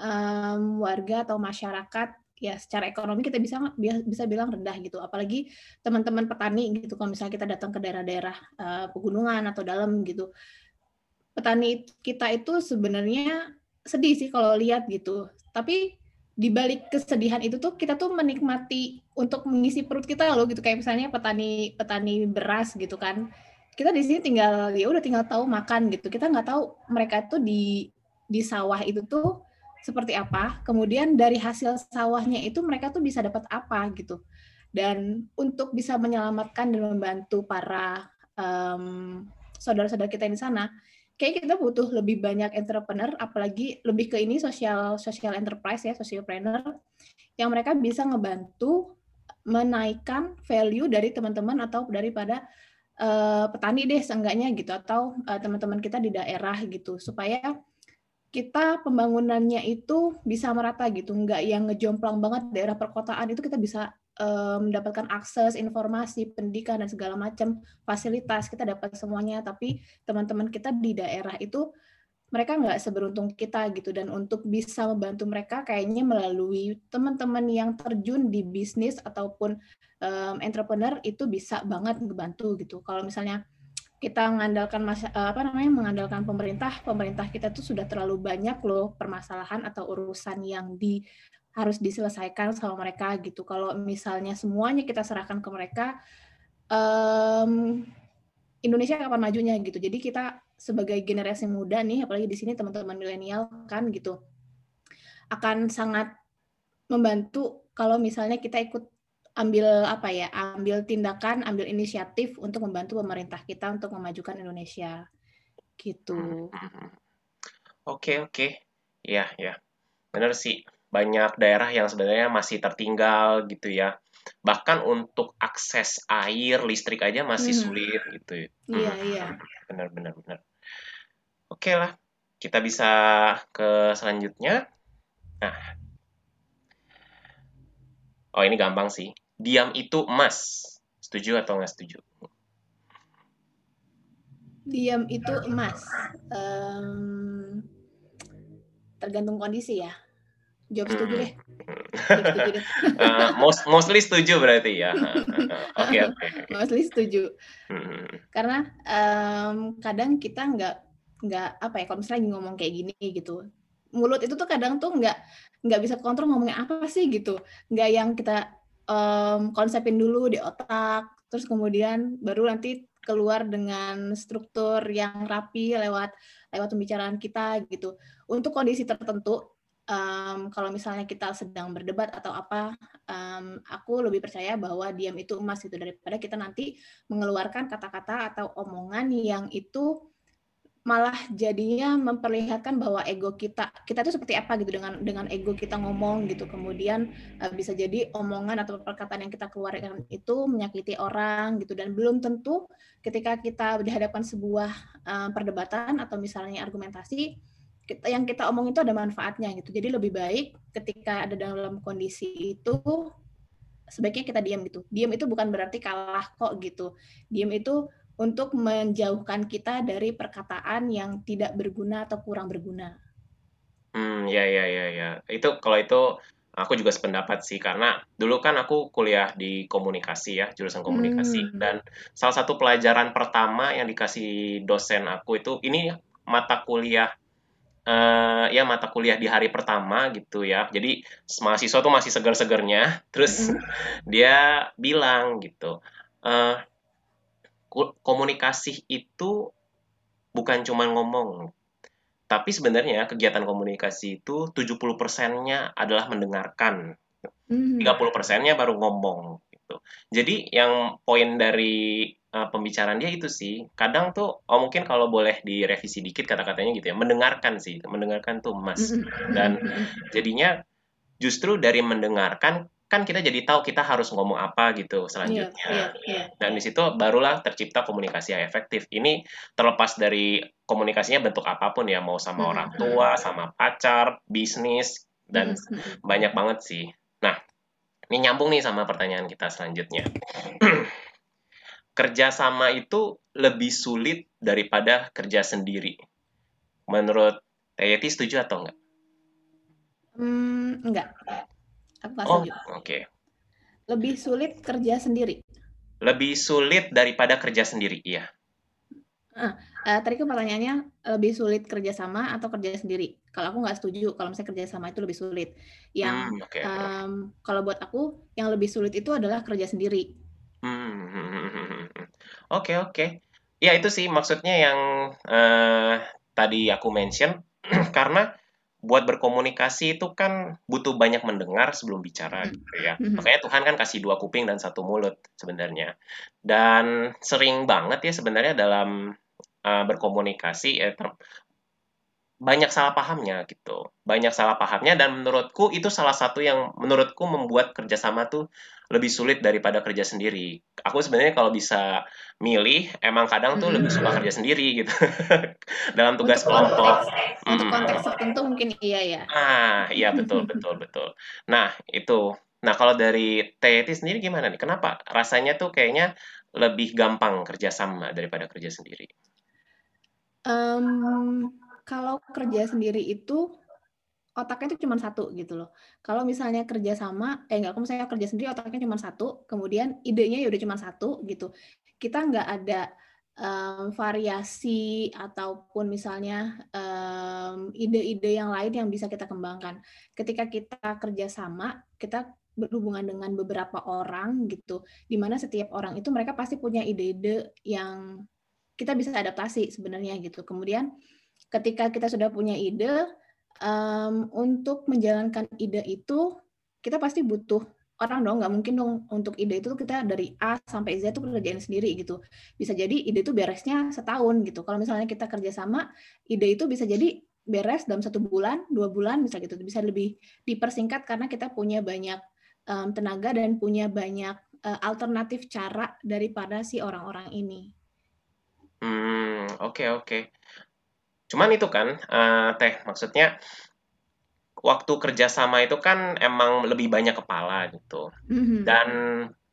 um, warga atau masyarakat ya secara ekonomi kita bisa bisa bilang rendah gitu apalagi teman-teman petani gitu kalau misalnya kita datang ke daerah-daerah uh, pegunungan atau dalam gitu petani kita itu sebenarnya sedih sih kalau lihat gitu. Tapi di balik kesedihan itu tuh kita tuh menikmati untuk mengisi perut kita loh gitu kayak misalnya petani petani beras gitu kan. Kita di sini tinggal ya udah tinggal tahu makan gitu. Kita nggak tahu mereka tuh di di sawah itu tuh seperti apa. Kemudian dari hasil sawahnya itu mereka tuh bisa dapat apa gitu. Dan untuk bisa menyelamatkan dan membantu para um, saudara-saudara kita di sana, kayak kita butuh lebih banyak entrepreneur, apalagi lebih ke ini sosial social enterprise ya, socialpreneur, yang mereka bisa ngebantu menaikkan value dari teman-teman atau daripada uh, petani deh seenggaknya gitu atau uh, teman-teman kita di daerah gitu supaya kita pembangunannya itu bisa merata gitu, nggak yang ngejomplang banget daerah perkotaan itu kita bisa mendapatkan akses informasi, pendidikan dan segala macam fasilitas kita dapat semuanya. Tapi teman-teman kita di daerah itu mereka nggak seberuntung kita gitu dan untuk bisa membantu mereka kayaknya melalui teman-teman yang terjun di bisnis ataupun um, entrepreneur itu bisa banget membantu gitu. Kalau misalnya kita mengandalkan apa namanya mengandalkan pemerintah, pemerintah kita tuh sudah terlalu banyak loh permasalahan atau urusan yang di harus diselesaikan sama mereka gitu. Kalau misalnya semuanya kita serahkan ke mereka, um, Indonesia kapan majunya gitu. Jadi kita sebagai generasi muda nih, apalagi di sini teman-teman milenial kan gitu, akan sangat membantu kalau misalnya kita ikut ambil apa ya, ambil tindakan, ambil inisiatif untuk membantu pemerintah kita untuk memajukan Indonesia gitu.
Oke oke, ya ya, benar sih banyak daerah yang sebenarnya masih tertinggal gitu ya. Bahkan untuk akses air, listrik aja masih hmm. sulit gitu.
Iya, hmm. iya.
Benar, benar, benar. Oke lah, kita bisa ke selanjutnya. Nah. Oh, ini gampang sih. Diam itu emas. Setuju atau nggak setuju?
Diam itu emas. Um, tergantung kondisi ya. Jawab setuju deh.
uh, most, mostly setuju berarti ya. Oke oke. Okay, okay.
Mostly setuju. Hmm. Karena um, kadang kita nggak nggak apa ya kalau misalnya lagi ngomong kayak gini gitu, mulut itu tuh kadang tuh nggak nggak bisa kontrol ngomongnya apa sih gitu, nggak yang kita um, konsepin dulu di otak, terus kemudian baru nanti keluar dengan struktur yang rapi lewat lewat pembicaraan kita gitu. Untuk kondisi tertentu um, kalau misalnya kita sedang berdebat atau apa, um, aku lebih percaya bahwa diam itu emas itu daripada kita nanti mengeluarkan kata-kata atau omongan yang itu malah jadinya memperlihatkan bahwa ego kita kita itu seperti apa gitu dengan dengan ego kita ngomong gitu kemudian uh, bisa jadi omongan atau perkataan yang kita keluarkan itu menyakiti orang gitu dan belum tentu ketika kita dihadapkan sebuah uh, perdebatan atau misalnya argumentasi kita yang kita omong itu ada manfaatnya gitu. Jadi lebih baik ketika ada dalam kondisi itu sebaiknya kita diam gitu. Diam itu bukan berarti kalah kok gitu. Diam itu untuk menjauhkan kita dari perkataan yang tidak berguna atau kurang berguna.
Hmm, ya ya ya ya. Itu kalau itu aku juga sependapat sih karena dulu kan aku kuliah di komunikasi ya, jurusan komunikasi hmm. dan salah satu pelajaran pertama yang dikasih dosen aku itu ini mata kuliah uh, ya mata kuliah di hari pertama gitu ya. Jadi mahasiswa tuh masih segar-segarnya. Terus mm. dia bilang gitu, uh, komunikasi itu bukan cuma ngomong, tapi sebenarnya kegiatan komunikasi itu 70 persennya adalah mendengarkan. Mm. 30 persennya baru ngomong gitu. Jadi yang poin dari uh, pembicaraan dia itu sih kadang tuh oh mungkin kalau boleh direvisi dikit kata-katanya gitu ya mendengarkan sih mendengarkan tuh mas dan jadinya justru dari mendengarkan kan kita jadi tahu kita harus ngomong apa gitu selanjutnya yeah, yeah, yeah. dan di situ barulah tercipta komunikasi yang efektif ini terlepas dari komunikasinya bentuk apa pun ya mau sama orang tua sama pacar bisnis dan banyak banget sih nah ini nyambung nih sama pertanyaan kita selanjutnya kerjasama itu lebih sulit daripada kerja sendiri. Menurut Tayeti setuju atau enggak?
Hmm, enggak. Aku oh.
Oke. Okay.
Lebih sulit kerja sendiri.
Lebih sulit daripada kerja sendiri, iya.
Ah, uh, tadi kan pertanyaannya lebih sulit kerjasama atau kerja sendiri. Kalau aku nggak setuju, kalau misalnya kerjasama itu lebih sulit. Yang hmm, okay. um, kalau buat aku yang lebih sulit itu adalah kerja sendiri.
Hmm, hmm, hmm, hmm. Oke oke. Ya itu sih maksudnya yang uh, tadi aku mention karena buat berkomunikasi itu kan butuh banyak mendengar sebelum bicara hmm. gitu ya. Hmm. Makanya Tuhan kan kasih dua kuping dan satu mulut sebenarnya. Dan sering banget ya sebenarnya dalam uh, berkomunikasi ya banyak salah pahamnya gitu. Banyak salah pahamnya dan menurutku itu salah satu yang menurutku membuat kerjasama tuh lebih sulit daripada kerja sendiri. Aku sebenarnya kalau bisa milih, emang kadang tuh hmm. lebih suka kerja sendiri gitu dalam tugas
untuk
kelompok.
Konteks, untuk konteks tertentu mungkin iya ya.
Ah, iya betul betul betul. Nah itu, nah kalau dari TET sendiri gimana nih? Kenapa rasanya tuh kayaknya lebih gampang kerjasama daripada kerja sendiri?
Um, kalau kerja sendiri itu otaknya itu cuma satu gitu loh. Kalau misalnya kerja sama, eh enggak, kalau misalnya kerja sendiri otaknya cuma satu, kemudian idenya ya udah cuma satu gitu. Kita nggak ada um, variasi ataupun misalnya ide-ide um, yang lain yang bisa kita kembangkan. Ketika kita kerjasama, kita berhubungan dengan beberapa orang gitu, di mana setiap orang itu mereka pasti punya ide-ide yang kita bisa adaptasi sebenarnya gitu. Kemudian ketika kita sudah punya ide, um, untuk menjalankan ide itu kita pasti butuh orang dong nggak mungkin dong untuk ide itu kita dari A sampai Z itu kerjain sendiri gitu bisa jadi ide itu beresnya setahun gitu kalau misalnya kita kerjasama ide itu bisa jadi beres dalam satu bulan dua bulan bisa gitu bisa lebih dipersingkat karena kita punya banyak um, tenaga dan punya banyak uh, alternatif cara daripada si orang-orang ini.
Hmm oke okay, oke. Okay. Cuman itu kan uh, teh maksudnya waktu kerjasama itu kan emang lebih banyak kepala gitu. Mm-hmm. Dan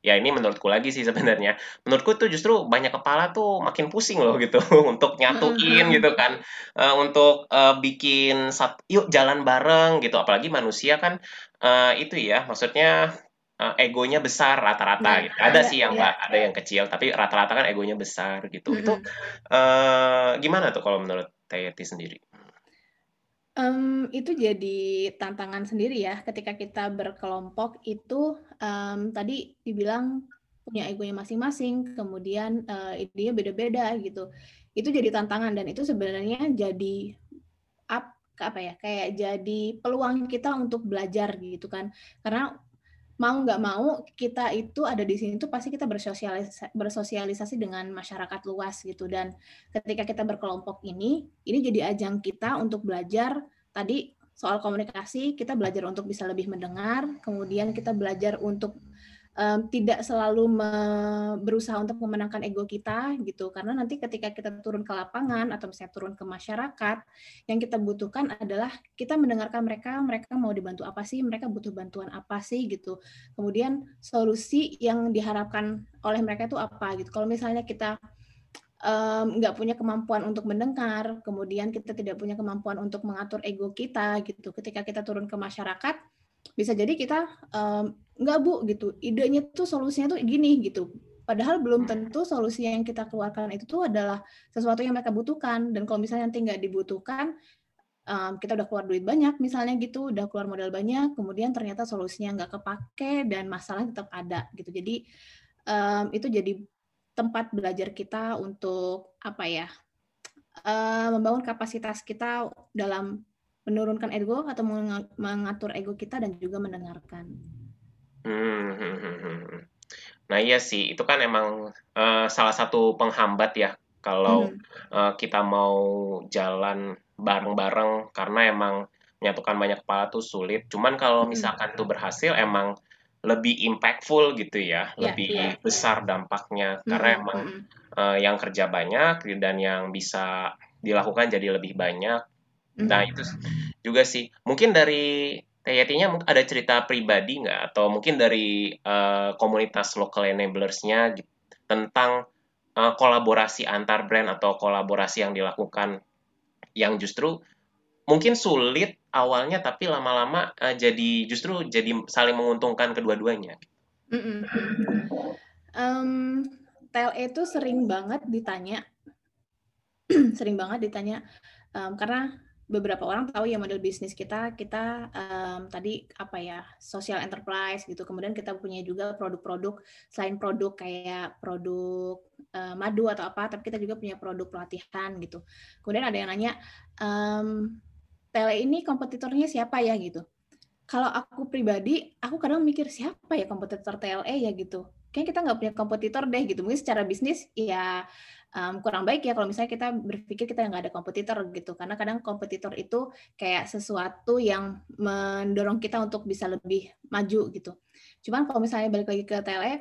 ya ini menurutku lagi sih sebenarnya. Menurutku tuh justru banyak kepala tuh makin pusing loh gitu untuk nyatuin mm-hmm. gitu kan, uh, untuk uh, bikin sat, yuk jalan bareng gitu. Apalagi manusia kan uh, itu ya, maksudnya uh, egonya besar rata-rata. Nah, gitu. Ada, ada sih yang ya. ada yang kecil, tapi rata-rata kan egonya besar gitu. Mm-hmm. Itu uh, gimana tuh kalau menurut Tayeti sendiri?
Um, itu jadi tantangan sendiri ya ketika kita berkelompok itu um, tadi dibilang punya egonya masing-masing, kemudian uh, idenya beda-beda gitu. Itu jadi tantangan dan itu sebenarnya jadi up apa ya kayak jadi peluang kita untuk belajar gitu kan. Karena mau nggak mau kita itu ada di sini tuh pasti kita bersosialisasi, bersosialisasi dengan masyarakat luas gitu. Dan ketika kita berkelompok ini ini jadi ajang kita untuk belajar tadi soal komunikasi kita belajar untuk bisa lebih mendengar kemudian kita belajar untuk um, tidak selalu me berusaha untuk memenangkan ego kita gitu. Karena nanti ketika kita turun ke lapangan atau misalnya turun ke masyarakat yang kita butuhkan adalah kita mendengarkan mereka mereka mau dibantu apa sih mereka butuh bantuan apa sih gitu. Kemudian solusi yang diharapkan oleh mereka itu apa gitu. Kalau misalnya kita nggak um, punya kemampuan untuk mendengar, kemudian kita tidak punya kemampuan untuk mengatur ego kita gitu. Ketika kita turun ke masyarakat, bisa jadi kita um, nggak bu gitu. Idenya tuh solusinya tuh gini gitu. Padahal belum tentu solusi yang kita keluarkan itu tuh adalah sesuatu yang mereka butuhkan. Dan kalau misalnya nanti nggak dibutuhkan um, kita udah keluar duit banyak misalnya gitu. Udah keluar modal banyak kemudian ternyata solusinya nggak kepake dan masalah tetap ada gitu. Jadi um, itu jadi tempat belajar kita untuk apa ya uh, membangun kapasitas kita dalam menurunkan ego atau mengatur ego kita dan juga mendengarkan.
Hmm, hmm, hmm, hmm. Nah iya sih, itu kan emang uh, salah satu penghambat ya kalau hmm. uh, kita mau jalan bareng-bareng karena emang menyatukan banyak kepala tuh sulit. Cuman kalau misalkan hmm. tuh berhasil emang lebih impactful gitu ya, yeah, lebih yeah. besar dampaknya hmm. karena emang hmm. uh, yang kerja banyak dan yang bisa dilakukan jadi lebih banyak Nah, itu juga sih. Mungkin dari Tayatinya ada cerita pribadi nggak? Atau mungkin dari uh, komunitas local enablers-nya gitu, tentang uh, kolaborasi antar brand atau kolaborasi yang dilakukan yang justru mungkin sulit awalnya tapi lama-lama uh, jadi justru jadi saling menguntungkan kedua-duanya. Mm -mm.
Um, TLE itu sering banget ditanya, sering banget ditanya um, karena beberapa orang tahu ya model bisnis kita kita um, tadi apa ya social enterprise gitu. Kemudian kita punya juga produk-produk selain produk kayak produk uh, madu atau apa tapi kita juga punya produk pelatihan gitu. Kemudian ada yang nanya um, tele ini kompetitornya siapa ya? Gitu. Kalau aku pribadi aku kadang mikir siapa ya kompetitor TLE ya? Gitu. Kayak kita nggak punya kompetitor deh gitu. Mungkin secara bisnis ya um, kurang baik ya kalau misalnya kita berpikir kita nggak ada kompetitor gitu. Karena kadang kompetitor itu kayak sesuatu yang mendorong kita untuk bisa lebih maju gitu. Cuman kalau misalnya balik lagi ke TLE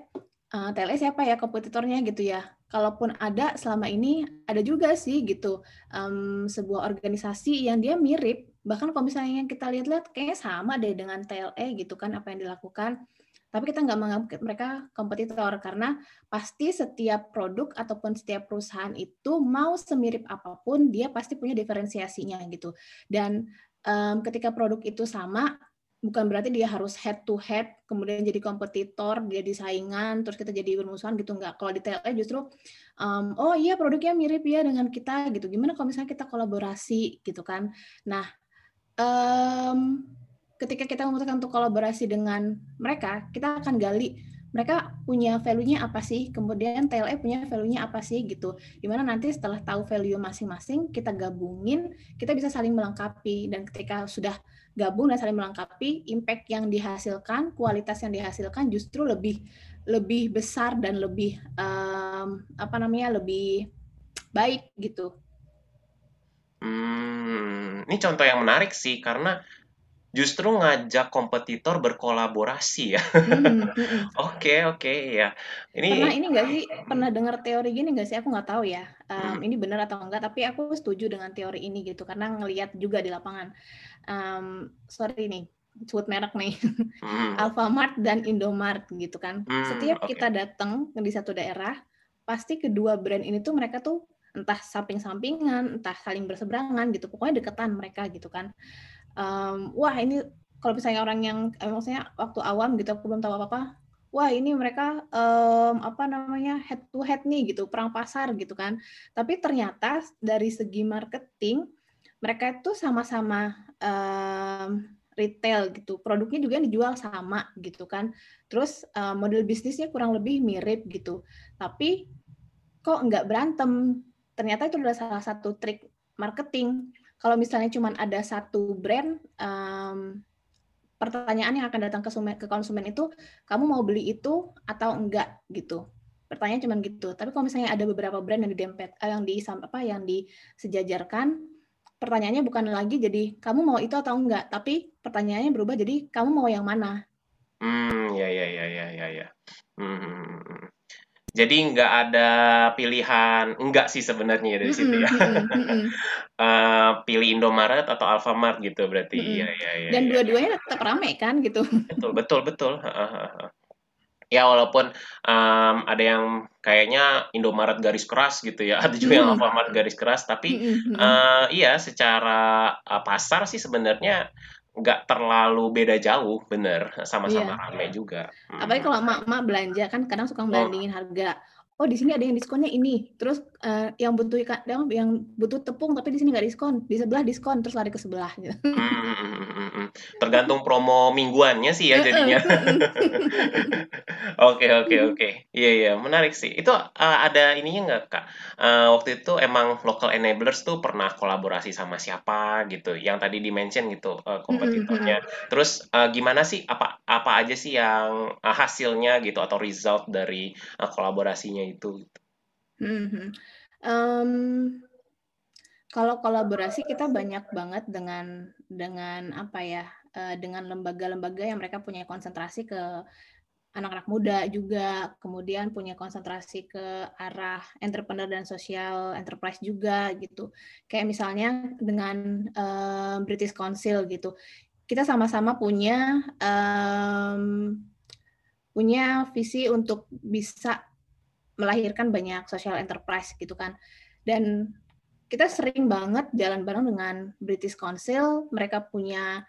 uh, TLE siapa ya kompetitornya gitu ya? Kalaupun ada selama ini ada juga sih gitu. Um, sebuah organisasi yang dia mirip. Bahkan kalau misalnya yang kita lihat-lihat kayaknya sama deh dengan TLE gitu kan apa yang dilakukan tapi kita nggak menganggap mereka kompetitor karena pasti setiap produk ataupun setiap perusahaan itu mau semirip apa pun dia pasti punya diferensiasinya gitu dan um, ketika produk itu sama bukan berarti dia harus head to head, kemudian jadi kompetitor, dia saingan, terus kita jadi bermusuhan gitu nggak. Kalau di TLE justru, um, oh iya produknya mirip ya dengan kita gitu. Gimana kalau misalnya kita kolaborasi gitu kan? Nah, um, ketika kita memutuskan untuk kolaborasi dengan mereka, kita akan gali mereka punya value-nya apa sih, kemudian TLE punya value-nya apa sih gitu. Di mana nanti setelah tahu value masing-masing, kita gabungin, kita bisa saling melengkapi. Dan ketika sudah gabung dan saling melengkapi, impact yang dihasilkan, kualitas yang dihasilkan justru lebih lebih besar dan lebih um, apa namanya lebih baik gitu.
Hmm, ini contoh yang menarik sih karena justru ngajak kompetitor berkolaborasi ya. Hmm, oke oke ya.
Ini pernah ini nggak sih pernah dengar teori gini nggak sih? Aku nggak tahu ya. Um, hmm. Ini benar atau enggak? Tapi aku setuju dengan teori ini gitu karena ngelihat juga di lapangan. Um, sorry nih, sebut merek nih. Hmm. Alfamart dan Indomart gitu kan. Hmm, Setiap okay. kita datang di satu daerah, pasti kedua brand ini tuh mereka tuh entah samping-sampingan, entah saling berseberangan gitu. Pokoknya deketan mereka gitu kan um, wah ini kalau misalnya orang yang eh, maksudnya waktu awam gitu aku belum tahu apa apa wah ini mereka um, apa namanya head to head nih gitu perang pasar gitu kan. Tapi ternyata dari segi marketing mereka itu sama-sama um, retail gitu. Produknya juga yang dijual sama gitu kan. Terus um, model bisnisnya kurang lebih mirip gitu. Tapi kok nggak berantem? Ternyata itu adalah salah satu trik marketing kalau misalnya cuma ada satu brand, um, pertanyaan yang akan datang ke konsumen, ke konsumen itu, kamu mau beli itu atau enggak gitu. Pertanyaan cuma gitu. Tapi kalau misalnya ada beberapa brand yang didempet, eh, yang di apa yang disejajarkan, pertanyaannya bukan lagi jadi kamu mau itu atau enggak, tapi pertanyaannya berubah jadi kamu mau yang mana.
Hmm, ya ya ya ya ya ya. Hmm. Hmm, hmm, hmm. Jadi nggak ada pilihan enggak sih sebenarnya dari situ ya. uh, pilih Indomaret atau Alfamart gitu berarti. Iya iya iya.
Dan ya. dua-duanya tetap rame kan gitu.
Betul betul betul. ya walaupun um, ada yang kayaknya Indomaret garis keras gitu ya, ada juga yang Alfamart garis keras, tapi uh, iya secara uh, pasar sih sebenarnya nggak terlalu beda jauh, bener, sama-sama iya. ramai juga.
Apalagi kalau emak-emak belanja kan kadang suka membandingin oh. harga oh di sini ada yang diskonnya ini terus uh, yang butuh ikan yang butuh tepung tapi di sini nggak diskon di sebelah diskon terus lari ke sebelah gitu. Hmm,
hmm, hmm, tergantung promo mingguannya sih ya jadinya. Oke oke oke. Iya iya. Menarik sih. Itu uh, ada ininya nggak kak? Uh, waktu itu emang local enablers tuh pernah kolaborasi sama siapa gitu? Yang tadi dimention gitu uh, kompetitornya. Terus uh, gimana sih? Apa apa aja sih yang uh, hasilnya gitu atau result dari uh, kolaborasinya itu. Gitu.
Um, kalau kolaborasi kita banyak banget dengan dengan apa ya uh, dengan lembaga-lembaga yang mereka punya konsentrasi ke anak-anak muda juga, kemudian punya konsentrasi ke arah entrepreneur dan social enterprise juga gitu. Kayak misalnya dengan uh, British Council gitu, kita sama-sama punya um, punya visi untuk bisa melahirkan banyak social enterprise gitu kan. Dan kita sering banget jalan bareng dengan British Council, mereka punya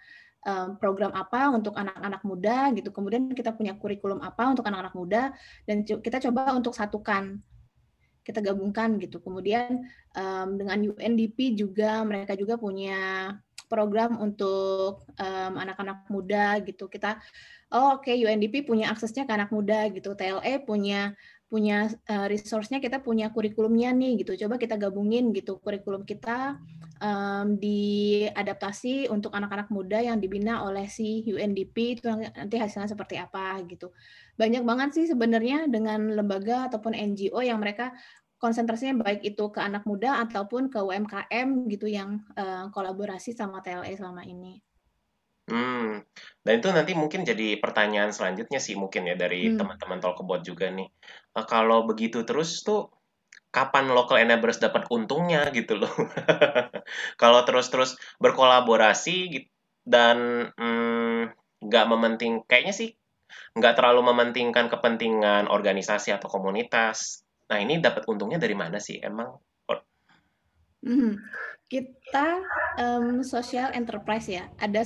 um, program apa untuk anak-anak muda gitu. Kemudian kita punya kurikulum apa untuk anak-anak muda dan kita coba untuk satukan kita gabungkan gitu. Kemudian um, dengan UNDP juga mereka juga punya program untuk um, anak-anak muda gitu. Kita oh oke okay, UNDP punya aksesnya ke anak muda gitu. TLE punya punya uh, resource-nya kita punya kurikulumnya nih gitu coba kita gabungin gitu kurikulum kita um, diadaptasi untuk anak-anak muda yang dibina oleh si UNDP itu nanti hasilnya seperti apa gitu banyak banget sih sebenarnya dengan lembaga ataupun NGO yang mereka konsentrasinya baik itu ke anak muda ataupun ke UMKM gitu yang uh, kolaborasi sama TLE selama ini.
Hmm, dan itu nanti mungkin jadi pertanyaan selanjutnya sih mungkin ya dari hmm. teman-teman Talkabot juga nih. Uh, kalau begitu terus tuh kapan local enablers dapat untungnya gitu loh. Kalau terus-terus berkolaborasi dan hmm, nggak mementing kayaknya sih nggak terlalu mementingkan kepentingan organisasi atau komunitas. Nah, ini dapat untungnya dari mana sih emang?
Hmm, kita um, social enterprise ya, ada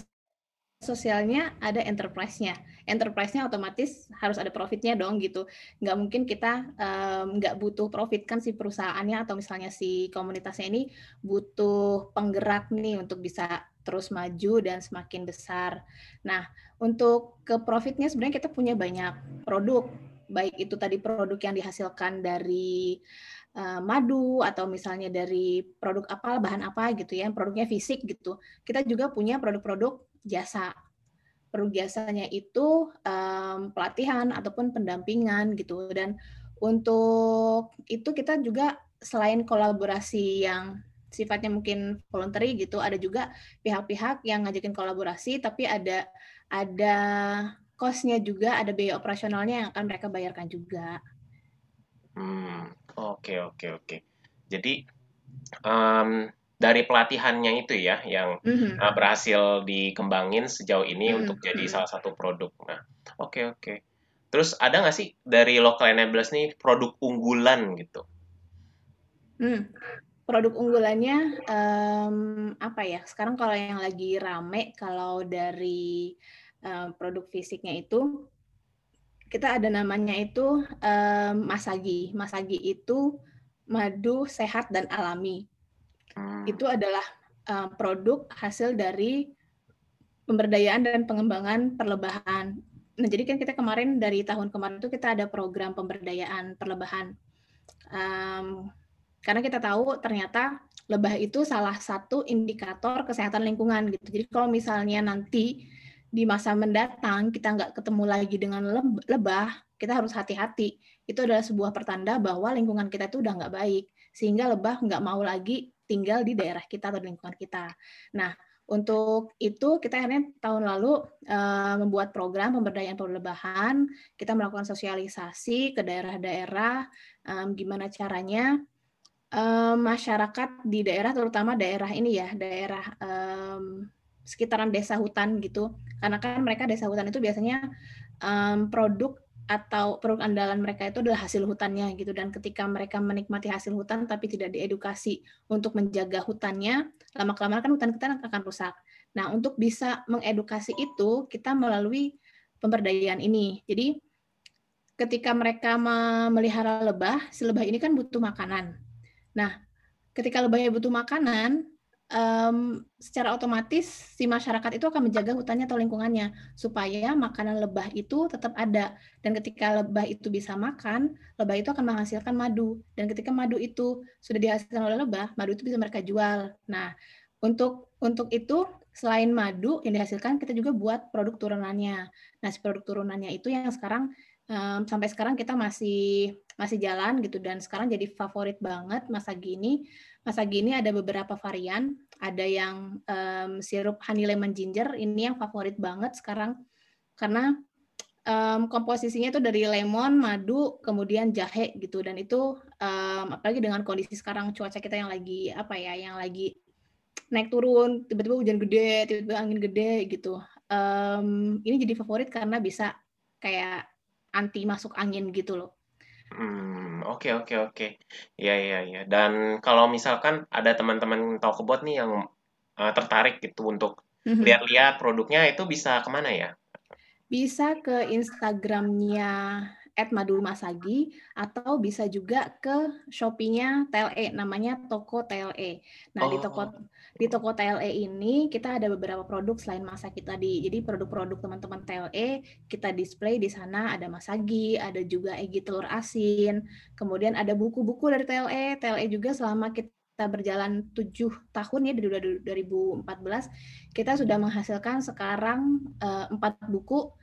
sosialnya ada enterprise-nya. Enterprise-nya otomatis harus ada profitnya dong gitu. Nggak mungkin kita um, nggak butuh profit kan si perusahaannya atau misalnya si komunitasnya ini butuh penggerak nih untuk bisa terus maju dan semakin besar. Nah, untuk ke profitnya sebenarnya kita punya banyak produk. Baik itu tadi produk yang dihasilkan dari uh, madu atau misalnya dari produk apa bahan apa gitu ya produknya fisik gitu kita juga punya produk-produk jasa. Perlu jasanya itu um, pelatihan ataupun pendampingan gitu. Dan untuk itu kita juga selain kolaborasi yang sifatnya mungkin voluntary gitu, ada juga pihak-pihak yang ngajakin kolaborasi, tapi ada ada cost-nya juga, ada biaya operasionalnya yang akan mereka bayarkan juga.
Hmm, oke oke oke. Jadi um, dari pelatihannya itu ya yang mm-hmm. uh, berhasil dikembangin sejauh ini mm-hmm. untuk jadi mm-hmm. salah satu produk. Nah, oke okay, oke. Okay. Terus ada nggak sih dari local enablers nih produk unggulan gitu?
Hmm. Produk unggulannya um, apa ya? Sekarang kalau yang lagi rame kalau dari um, produk fisiknya itu kita ada namanya itu um, masagi. Masagi itu madu sehat dan alami itu adalah uh, produk hasil dari pemberdayaan dan pengembangan perlebahan. Nah, jadi kan kita kemarin dari tahun kemarin itu kita ada program pemberdayaan perlebahan. Um, karena kita tahu ternyata lebah itu salah satu indikator kesehatan lingkungan gitu. Jadi kalau misalnya nanti di masa mendatang kita nggak ketemu lagi dengan lebah, kita harus hati-hati. Itu adalah sebuah pertanda bahwa lingkungan kita itu udah nggak baik, sehingga lebah nggak mau lagi tinggal di daerah kita atau di lingkungan kita. Nah, untuk itu kita akhirnya tahun lalu uh, membuat program pemberdayaan perlebahan. Kita melakukan sosialisasi ke daerah-daerah, um, gimana caranya um, masyarakat di daerah, terutama daerah ini ya, daerah um, sekitaran desa hutan gitu. Karena kan mereka desa hutan itu biasanya um, produk atau produk andalan mereka itu adalah hasil hutannya gitu dan ketika mereka menikmati hasil hutan tapi tidak diedukasi untuk menjaga hutannya lama kelamaan kan hutan kita akan rusak. Nah untuk bisa mengedukasi itu kita melalui pemberdayaan ini. Jadi ketika mereka memelihara lebah, si lebah ini kan butuh makanan. Nah ketika lebahnya butuh makanan, um, secara otomatis si masyarakat itu akan menjaga hutannya atau lingkungannya supaya makanan lebah itu tetap ada. Dan ketika lebah itu bisa makan lebah itu akan menghasilkan madu. Dan ketika madu itu sudah dihasilkan oleh lebah madu itu bisa mereka jual. Nah untuk untuk itu selain madu yang dihasilkan kita juga buat produk turunannya. Nah si produk turunannya itu yang sekarang um, sampai sekarang kita masih masih jalan gitu. Dan sekarang jadi favorit banget masa gini masa gini ada beberapa varian, ada yang um, sirup honey lemon ginger, ini yang favorit banget sekarang karena um, komposisinya itu dari lemon, madu, kemudian jahe gitu dan itu um, apalagi dengan kondisi sekarang cuaca kita yang lagi apa ya, yang lagi naik turun, tiba-tiba hujan gede, tiba-tiba angin gede gitu. Um, ini jadi favorit karena bisa kayak anti masuk angin gitu loh.
Hmm, oke oke oke. Iya iya iya. Dan kalau misalkan ada teman-teman tahu kebot nih yang uh, tertarik gitu untuk mm-hmm. lihat-lihat produknya itu bisa ke mana ya?
Bisa ke Instagramnya @madulmasagi atau bisa juga ke Shopee-nya TLE namanya Toko TLE. Nah, oh. di toko di toko TLE ini kita ada beberapa produk selain masaki tadi. Jadi produk-produk teman-teman TLE kita display di sana ada masagi, ada juga egi telur asin, kemudian ada buku-buku dari TLE. TLE juga selama kita berjalan tujuh tahun ya dari 2014 kita sudah menghasilkan sekarang eh, empat buku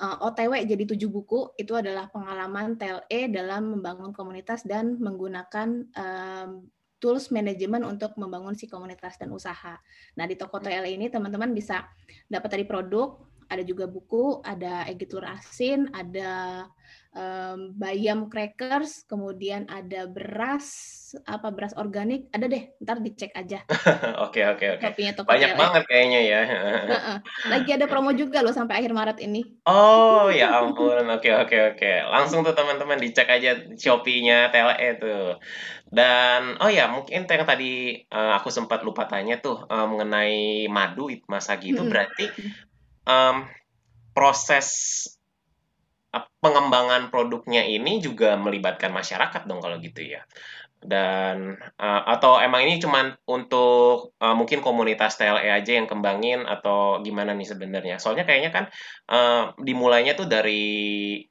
uh, eh, OTW jadi tujuh buku itu adalah pengalaman TLE dalam membangun komunitas dan menggunakan um, tools manajemen untuk membangun si komunitas dan usaha. Nah di toko TLE ini teman-teman bisa dapat dari produk, ada juga buku, ada egitur asin, ada um, bayam crackers, kemudian ada beras apa beras organik, ada deh, ntar dicek aja.
Oke oke oke. Banyak TLE. banget kayaknya ya.
Lagi ada promo juga loh sampai akhir Maret ini.
Oh ya ampun, oke oke oke. Langsung tuh teman-teman dicek aja Shopee-nya TLE tuh. Dan oh ya mungkin yang tadi uh, aku sempat lupa tanya tuh uh, mengenai madu Mas Agi itu hmm. berarti um, proses pengembangan produknya ini juga melibatkan masyarakat dong kalau gitu ya. Dan uh, atau emang ini cuma untuk uh, mungkin komunitas TLE aja yang kembangin atau gimana nih sebenarnya? Soalnya kayaknya kan uh, dimulainya tuh dari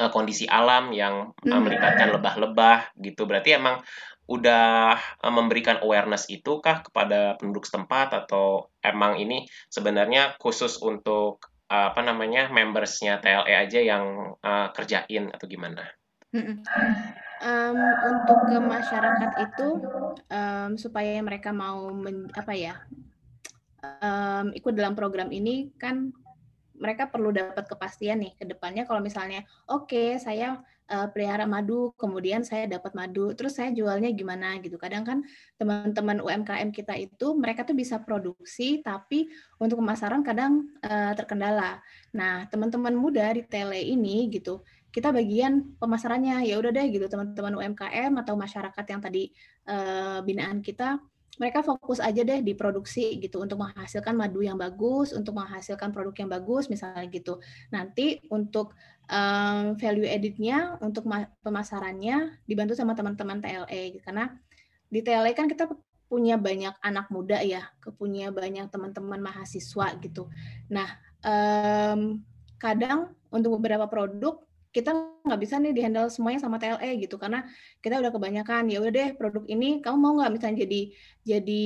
uh, kondisi alam yang uh, melibatkan lebah-lebah gitu. Berarti emang udah uh, memberikan awareness itu kah kepada penduduk setempat? Atau emang ini sebenarnya khusus untuk uh, apa namanya membersnya TLE aja yang uh, kerjain atau gimana?
um, untuk ke masyarakat itu um, supaya mereka mau men, apa ya um, ikut dalam program ini kan mereka perlu dapat kepastian nih ke depannya. Kalau misalnya oke okay, saya uh, pelihara madu kemudian saya dapat madu terus saya jualnya gimana gitu. Kadang kan teman-teman UMKM kita itu mereka tuh bisa produksi tapi untuk pemasaran kadang uh, terkendala. Nah teman-teman muda di tele ini gitu kita bagian pemasarannya. Ya udah deh gitu teman-teman UMKM atau masyarakat yang tadi uh, binaan kita mereka fokus aja deh di produksi gitu untuk menghasilkan madu yang bagus, untuk menghasilkan produk yang bagus misalnya gitu. Nanti untuk um, value editnya, untuk pemasarannya dibantu sama teman-teman TLE karena di TLE kan kita punya banyak anak muda ya, punya banyak teman-teman mahasiswa gitu. Nah, um, kadang untuk beberapa produk kita nggak bisa nih dihandle semuanya sama TLE gitu karena kita udah kebanyakan ya udah deh produk ini kamu mau nggak misalnya jadi jadi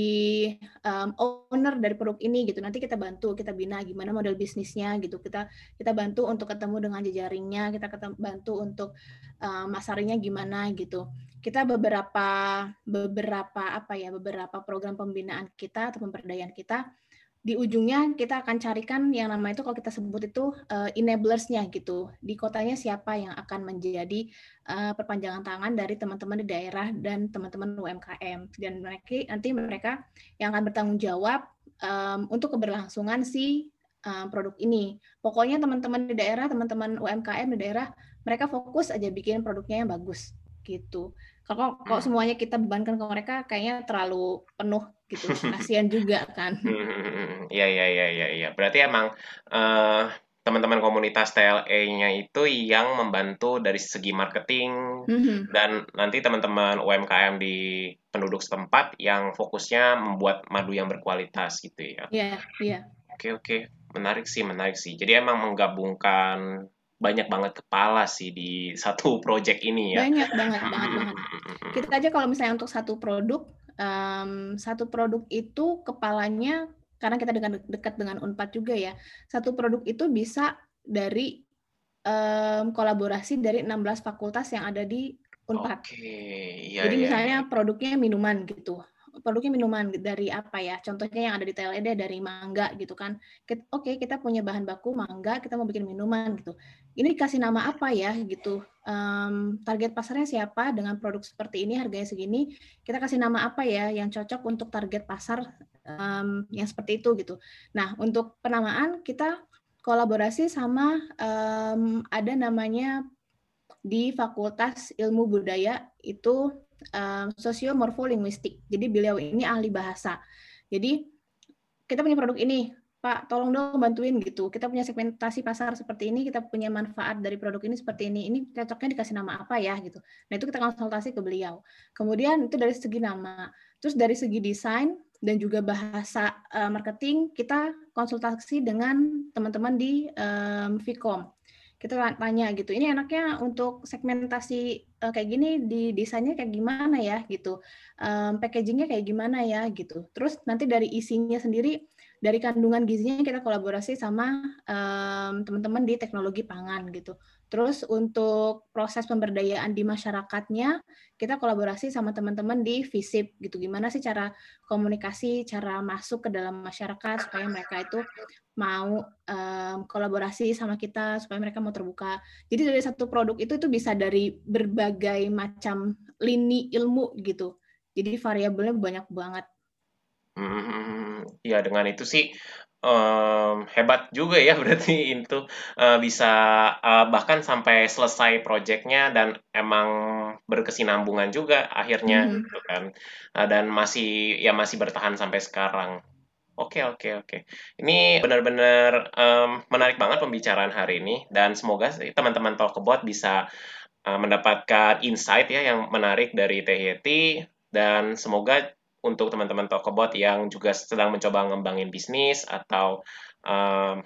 um, owner dari produk ini? Gitu. Nanti kita bantu kita bina gimana model bisnisnya gitu. Kita kita bantu untuk ketemu dengan jejaringnya kita ketemu, bantu untuk um, masarnya gimana gitu. Kita beberapa beberapa apa ya beberapa program pembinaan kita atau pemberdayaan kita di ujungnya kita akan carikan yang nama itu kalau kita sebut itu uh, enablers-nya gitu. Di kotanya siapa yang akan menjadi uh, perpanjangan tangan dari teman-teman di daerah dan teman-teman UMKM dan mereka nanti mereka yang akan bertanggung jawab um, untuk keberlangsungan si um, produk ini. Pokoknya teman-teman di daerah, teman-teman UMKM di daerah, mereka fokus aja bikin produknya yang bagus gitu. Kalau kalau semuanya kita bebankan ke mereka kayaknya terlalu penuh gitu. Kasihan juga kan.
Iya iya iya iya iya. Berarti emang uh, teman-teman komunitas TLE-nya itu yang membantu dari segi marketing mm-hmm. dan nanti teman-teman UMKM di penduduk setempat yang fokusnya membuat madu yang berkualitas gitu ya.
Iya, yeah, iya. Yeah.
Oke oke, menarik sih, menarik sih. Jadi emang menggabungkan banyak banget kepala sih di satu project ini ya.
Banyak banget, banget, banget. Kita aja kalau misalnya untuk satu produk, um, satu produk itu kepalanya karena kita dengan dekat dengan Unpad juga ya. Satu produk itu bisa dari um, kolaborasi dari 16 fakultas yang ada di Unpad. Okay. Ya, Jadi ya, misalnya ya. produknya minuman gitu produknya minuman dari apa ya? Contohnya yang ada di TLED dari mangga gitu kan. Oke, okay, kita punya bahan baku mangga, kita mau bikin minuman gitu. Ini kasih nama apa ya gitu. Um, target pasarnya siapa dengan produk seperti ini harganya segini, kita kasih nama apa ya yang cocok untuk target pasar um, yang seperti itu gitu. Nah, untuk penamaan kita kolaborasi sama um, ada namanya di Fakultas Ilmu Budaya itu um, sosiomorfolinguistik. Jadi beliau ini ahli bahasa. Jadi kita punya produk ini, Pak, tolong dong bantuin gitu. Kita punya segmentasi pasar seperti ini, kita punya manfaat dari produk ini seperti ini. Ini cocoknya dikasih nama apa ya gitu. Nah, itu kita konsultasi ke beliau. Kemudian itu dari segi nama. Terus dari segi desain dan juga bahasa uh, marketing, kita konsultasi dengan teman-teman di um, Vcom kita tanya gitu ini enaknya untuk segmentasi uh, kayak gini di desainnya kayak gimana ya? Gitu. Um, packagingnya kayak gimana ya? Gitu. Terus nanti dari isinya sendiri dari kandungan gizinya kita kolaborasi sama um, teman-teman di teknologi pangan gitu Terus untuk proses pemberdayaan di masyarakatnya, kita kolaborasi sama teman-teman di FISIP gitu. Gimana sih cara komunikasi, cara masuk ke dalam masyarakat supaya mereka itu mau um, kolaborasi sama kita, supaya mereka mau terbuka. Jadi dari satu produk itu itu bisa dari berbagai macam lini ilmu gitu. Jadi variabelnya banyak banget.
Hmm, ya dengan itu sih um, hebat juga ya berarti itu uh, bisa uh, bahkan sampai selesai proyeknya dan emang berkesinambungan juga akhirnya mm -hmm. gitu kan uh, dan masih ya masih bertahan sampai sekarang. Oke, oke, oke. Ini benar-benar um, menarik banget pembicaraan hari ini dan semoga teman-teman Talkabot bisa uh, mendapatkan insight ya yang menarik dari Teh dan semoga untuk teman-teman Talkabot yang juga sedang mencoba ngembangin bisnis atau um,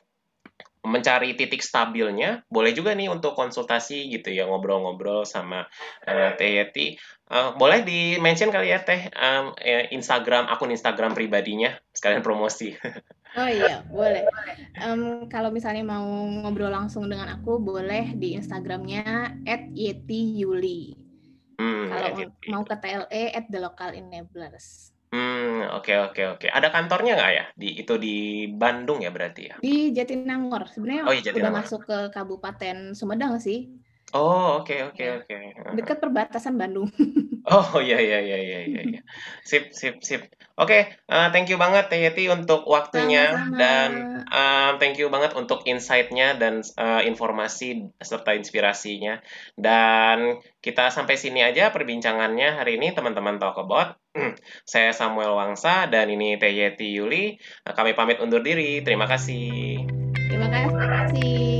mencari titik stabilnya, boleh juga nih untuk konsultasi gitu ya, ngobrol-ngobrol sama uh, Teh Yeti. Uh, boleh di-mention kali ya Teh, um, Instagram, akun Instagram pribadinya, sekalian promosi.
Oh iya, boleh. Um, kalau misalnya mau ngobrol langsung dengan aku, boleh di Instagramnya @yetiyuli. Hmm, kalau mau ke TLE at the local enablers.
Hmm, oke oke oke. Ada kantornya nggak ya? Di itu di Bandung ya berarti ya?
Di Jatinangor. Sebenarnya oh, iya, Jatinangor. udah masuk ke Kabupaten Sumedang sih.
Oh, oke oke iya. oke.
Dekat perbatasan Bandung.
oh, iya iya iya iya iya. iya. Sip sip sip. Oke, okay, uh, thank you banget Teh Yeti untuk waktunya Sama-sama. dan uh, thank you banget untuk insight-nya dan uh, informasi serta inspirasinya. Dan kita sampai sini aja perbincangannya hari ini teman-teman Talkabot. Saya Samuel Wangsa dan ini Teh Yeti Yuli. Kami pamit undur diri. Terima kasih.
Terima kasih.